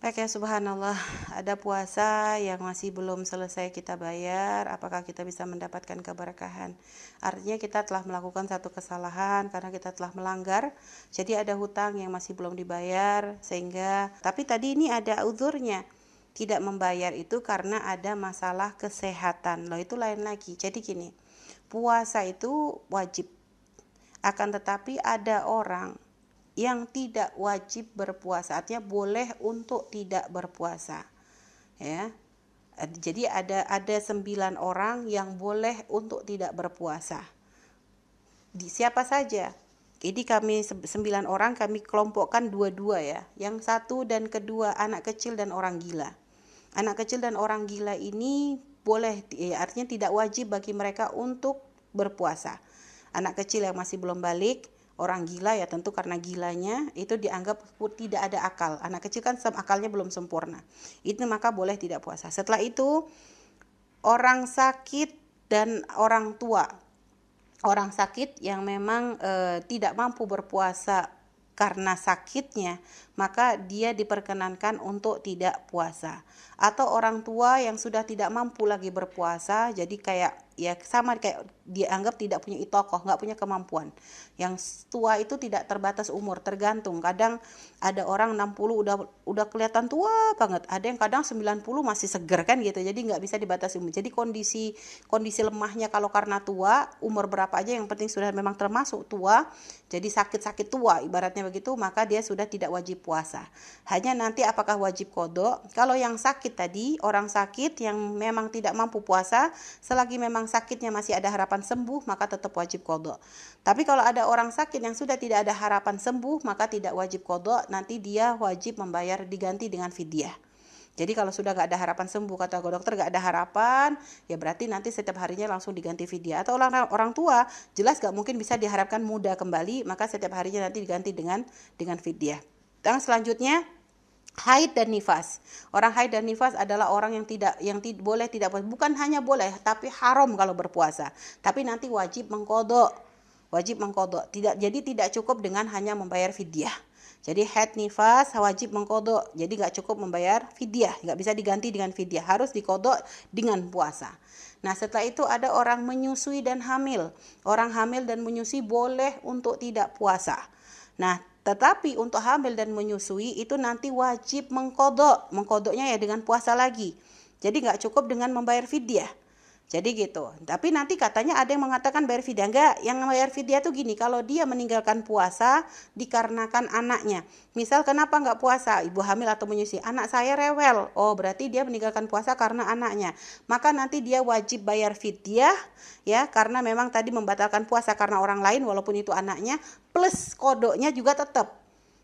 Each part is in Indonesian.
Baik ya subhanallah, ada puasa yang masih belum selesai kita bayar, apakah kita bisa mendapatkan keberkahan? Artinya kita telah melakukan satu kesalahan karena kita telah melanggar, jadi ada hutang yang masih belum dibayar sehingga tapi tadi ini ada uzurnya. Tidak membayar itu karena ada masalah kesehatan. Loh itu lain lagi. Jadi gini, puasa itu wajib. Akan tetapi ada orang yang tidak wajib berpuasa. Artinya boleh untuk tidak berpuasa ya. Jadi ada ada sembilan orang yang boleh untuk tidak berpuasa. Di siapa saja. Jadi kami sembilan orang kami kelompokkan dua-dua ya. Yang satu dan kedua anak kecil dan orang gila. Anak kecil dan orang gila ini boleh ya, artinya tidak wajib bagi mereka untuk berpuasa. Anak kecil yang masih belum balik orang gila ya tentu karena gilanya itu dianggap tidak ada akal. Anak kecil kan akalnya belum sempurna. Itu maka boleh tidak puasa. Setelah itu orang sakit dan orang tua. Orang sakit yang memang e, tidak mampu berpuasa karena sakitnya, maka dia diperkenankan untuk tidak puasa. Atau orang tua yang sudah tidak mampu lagi berpuasa, jadi kayak ya sama kayak dianggap tidak punya itokoh, nggak punya kemampuan. Yang tua itu tidak terbatas umur, tergantung. Kadang ada orang 60 udah udah kelihatan tua banget, ada yang kadang 90 masih seger kan gitu. Jadi nggak bisa dibatasi umur. Jadi kondisi kondisi lemahnya kalau karena tua, umur berapa aja yang penting sudah memang termasuk tua, jadi sakit-sakit tua ibaratnya begitu, maka dia sudah tidak wajib. Hanya nanti apakah wajib kodok? Kalau yang sakit tadi, orang sakit yang memang tidak mampu puasa, selagi memang sakitnya masih ada harapan sembuh, maka tetap wajib kodok. Tapi kalau ada orang sakit yang sudah tidak ada harapan sembuh, maka tidak wajib kodok, nanti dia wajib membayar diganti dengan fidyah. Jadi kalau sudah gak ada harapan sembuh kata dokter gak ada harapan, ya berarti nanti setiap harinya langsung diganti fidyah. Atau orang orang tua jelas gak mungkin bisa diharapkan mudah kembali, maka setiap harinya nanti diganti dengan dengan fidyah. Dan selanjutnya haid dan nifas. Orang haid dan nifas adalah orang yang tidak yang tidak boleh tidak. Bukan hanya boleh, tapi haram kalau berpuasa. Tapi nanti wajib mengkodok. Wajib mengkodok. Tidak jadi tidak cukup dengan hanya membayar fidyah. Jadi haid nifas wajib mengkodok. Jadi nggak cukup membayar fidyah, nggak bisa diganti dengan fidyah, harus dikodok dengan puasa. Nah setelah itu ada orang menyusui dan hamil. Orang hamil dan menyusui boleh untuk tidak puasa. Nah tetapi untuk hamil dan menyusui itu nanti wajib mengkodok. Mengkodoknya ya dengan puasa lagi. Jadi nggak cukup dengan membayar fidyah. Jadi gitu. Tapi nanti katanya ada yang mengatakan bayar fidyah. Enggak, yang bayar fidyah tuh gini, kalau dia meninggalkan puasa dikarenakan anaknya. Misal kenapa enggak puasa? Ibu hamil atau menyusui. Anak saya rewel. Oh, berarti dia meninggalkan puasa karena anaknya. Maka nanti dia wajib bayar fidyah ya karena memang tadi membatalkan puasa karena orang lain walaupun itu anaknya plus kodoknya juga tetap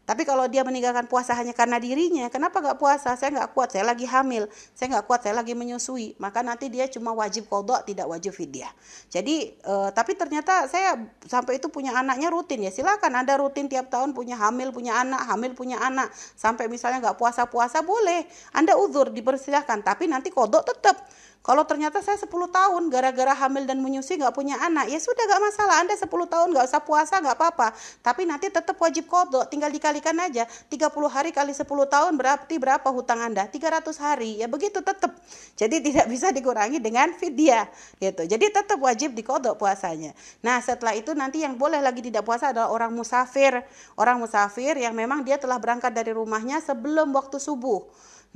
tapi kalau dia meninggalkan puasa hanya karena dirinya, kenapa nggak puasa? Saya nggak kuat, saya lagi hamil, saya nggak kuat, saya lagi menyusui. Maka nanti dia cuma wajib kodok, tidak wajib fidyah. Jadi, e, tapi ternyata saya sampai itu punya anaknya rutin ya. Silakan Anda rutin tiap tahun punya hamil, punya anak, hamil punya anak. Sampai misalnya nggak puasa-puasa boleh. Anda uzur dipersilahkan, tapi nanti kodok tetap. Kalau ternyata saya 10 tahun gara-gara hamil dan menyusui nggak punya anak, ya sudah nggak masalah. Anda 10 tahun nggak usah puasa nggak apa-apa. Tapi nanti tetap wajib kodok, tinggal dikalikan aja. 30 hari kali 10 tahun berarti berapa hutang Anda? 300 hari. Ya begitu tetap. Jadi tidak bisa dikurangi dengan fidyah gitu. Jadi tetap wajib dikodok puasanya. Nah setelah itu nanti yang boleh lagi tidak puasa adalah orang musafir. Orang musafir yang memang dia telah berangkat dari rumahnya sebelum waktu subuh.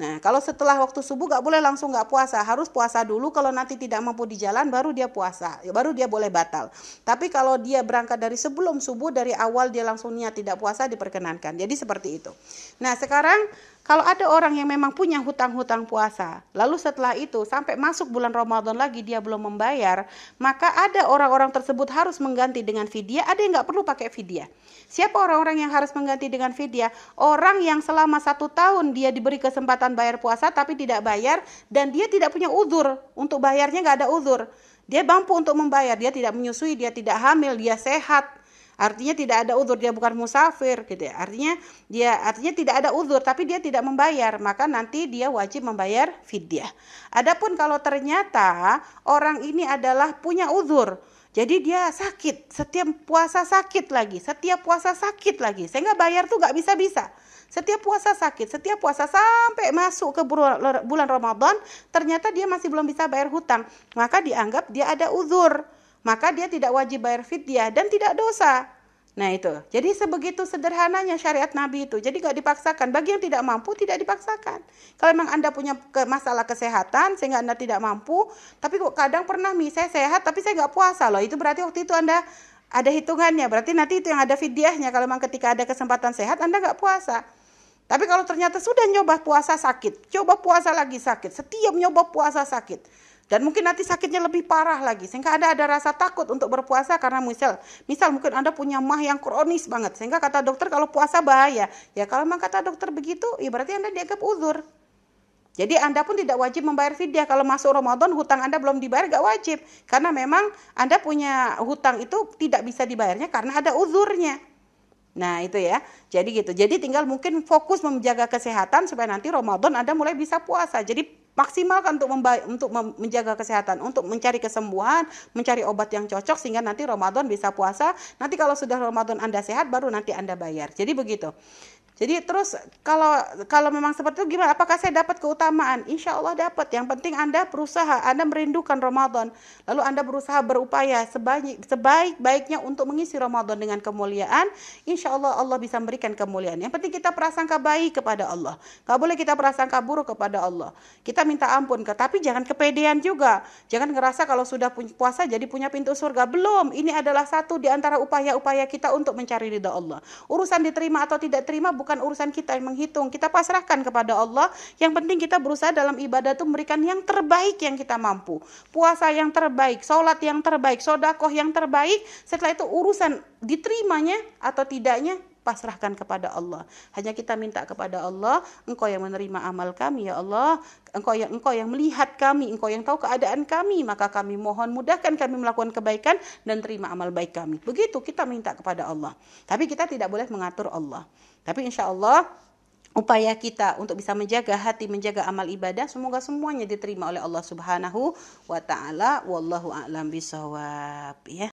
Nah, kalau setelah waktu subuh gak boleh langsung gak puasa, harus puasa dulu. Kalau nanti tidak mampu di jalan, baru dia puasa, baru dia boleh batal. Tapi kalau dia berangkat dari sebelum subuh, dari awal dia langsung niat tidak puasa, diperkenankan. Jadi seperti itu. Nah, sekarang kalau ada orang yang memang punya hutang-hutang puasa, lalu setelah itu sampai masuk bulan Ramadan lagi dia belum membayar, maka ada orang-orang tersebut harus mengganti dengan fidyah, ada yang nggak perlu pakai fidyah. Siapa orang-orang yang harus mengganti dengan fidyah? Orang yang selama satu tahun dia diberi kesempatan bayar puasa tapi tidak bayar dan dia tidak punya uzur untuk bayarnya nggak ada uzur. Dia mampu untuk membayar, dia tidak menyusui, dia tidak hamil, dia sehat, Artinya tidak ada uzur, dia bukan musafir gitu ya. Artinya dia artinya tidak ada uzur tapi dia tidak membayar, maka nanti dia wajib membayar fidyah. Adapun kalau ternyata orang ini adalah punya uzur, jadi dia sakit, setiap puasa sakit lagi, setiap puasa sakit lagi, sehingga bayar tuh nggak bisa-bisa. Setiap puasa sakit, setiap puasa sampai masuk ke bulan Ramadan, ternyata dia masih belum bisa bayar hutang. Maka dianggap dia ada uzur. Maka dia tidak wajib bayar fidyah dan tidak dosa. Nah itu, jadi sebegitu sederhananya syariat Nabi itu. Jadi gak dipaksakan. Bagi yang tidak mampu tidak dipaksakan. Kalau memang anda punya masalah kesehatan sehingga anda tidak mampu, tapi kok kadang pernah nih saya sehat tapi saya gak puasa loh. Itu berarti waktu itu anda ada hitungannya. Berarti nanti itu yang ada fidyahnya. Kalau memang ketika ada kesempatan sehat anda gak puasa. Tapi kalau ternyata sudah nyoba puasa sakit, coba puasa lagi sakit, setiap nyoba puasa sakit, dan mungkin nanti sakitnya lebih parah lagi, sehingga Anda ada rasa takut untuk berpuasa karena misal, misal mungkin Anda punya mah yang kronis banget, sehingga kata dokter kalau puasa bahaya. Ya kalau memang kata dokter begitu, ya berarti Anda dianggap uzur. Jadi Anda pun tidak wajib membayar fidyah kalau masuk Ramadan hutang Anda belum dibayar gak wajib karena memang Anda punya hutang itu tidak bisa dibayarnya karena ada uzurnya. Nah, itu ya. Jadi gitu. Jadi tinggal mungkin fokus menjaga kesehatan supaya nanti Ramadan Anda mulai bisa puasa. Jadi maksimalkan untuk untuk menjaga kesehatan, untuk mencari kesembuhan, mencari obat yang cocok sehingga nanti Ramadan bisa puasa. Nanti kalau sudah Ramadan Anda sehat baru nanti Anda bayar. Jadi begitu. Jadi terus kalau kalau memang seperti itu gimana? Apakah saya dapat keutamaan? Insya Allah dapat. Yang penting Anda berusaha, Anda merindukan Ramadan. Lalu Anda berusaha berupaya sebaik sebaik baiknya untuk mengisi Ramadan dengan kemuliaan. Insya Allah Allah bisa memberikan kemuliaan. Yang penting kita prasangka baik kepada Allah. Gak boleh kita prasangka buruk kepada Allah. Kita minta ampun, tapi jangan kepedean juga. Jangan ngerasa kalau sudah puasa jadi punya pintu surga. Belum. Ini adalah satu di antara upaya-upaya kita untuk mencari ridha Allah. Urusan diterima atau tidak terima bukan bukan urusan kita yang menghitung. Kita pasrahkan kepada Allah. Yang penting kita berusaha dalam ibadah itu memberikan yang terbaik yang kita mampu. Puasa yang terbaik, sholat yang terbaik, sodakoh yang terbaik. Setelah itu urusan diterimanya atau tidaknya pasrahkan kepada Allah. Hanya kita minta kepada Allah, Engkau yang menerima amal kami ya Allah, Engkau yang Engkau yang melihat kami, Engkau yang tahu keadaan kami, maka kami mohon mudahkan kami melakukan kebaikan dan terima amal baik kami. Begitu kita minta kepada Allah. Tapi kita tidak boleh mengatur Allah. Tapi insya Allah upaya kita untuk bisa menjaga hati, menjaga amal ibadah, semoga semuanya diterima oleh Allah Subhanahu wa taala. Wallahu a'lam bisawab ya.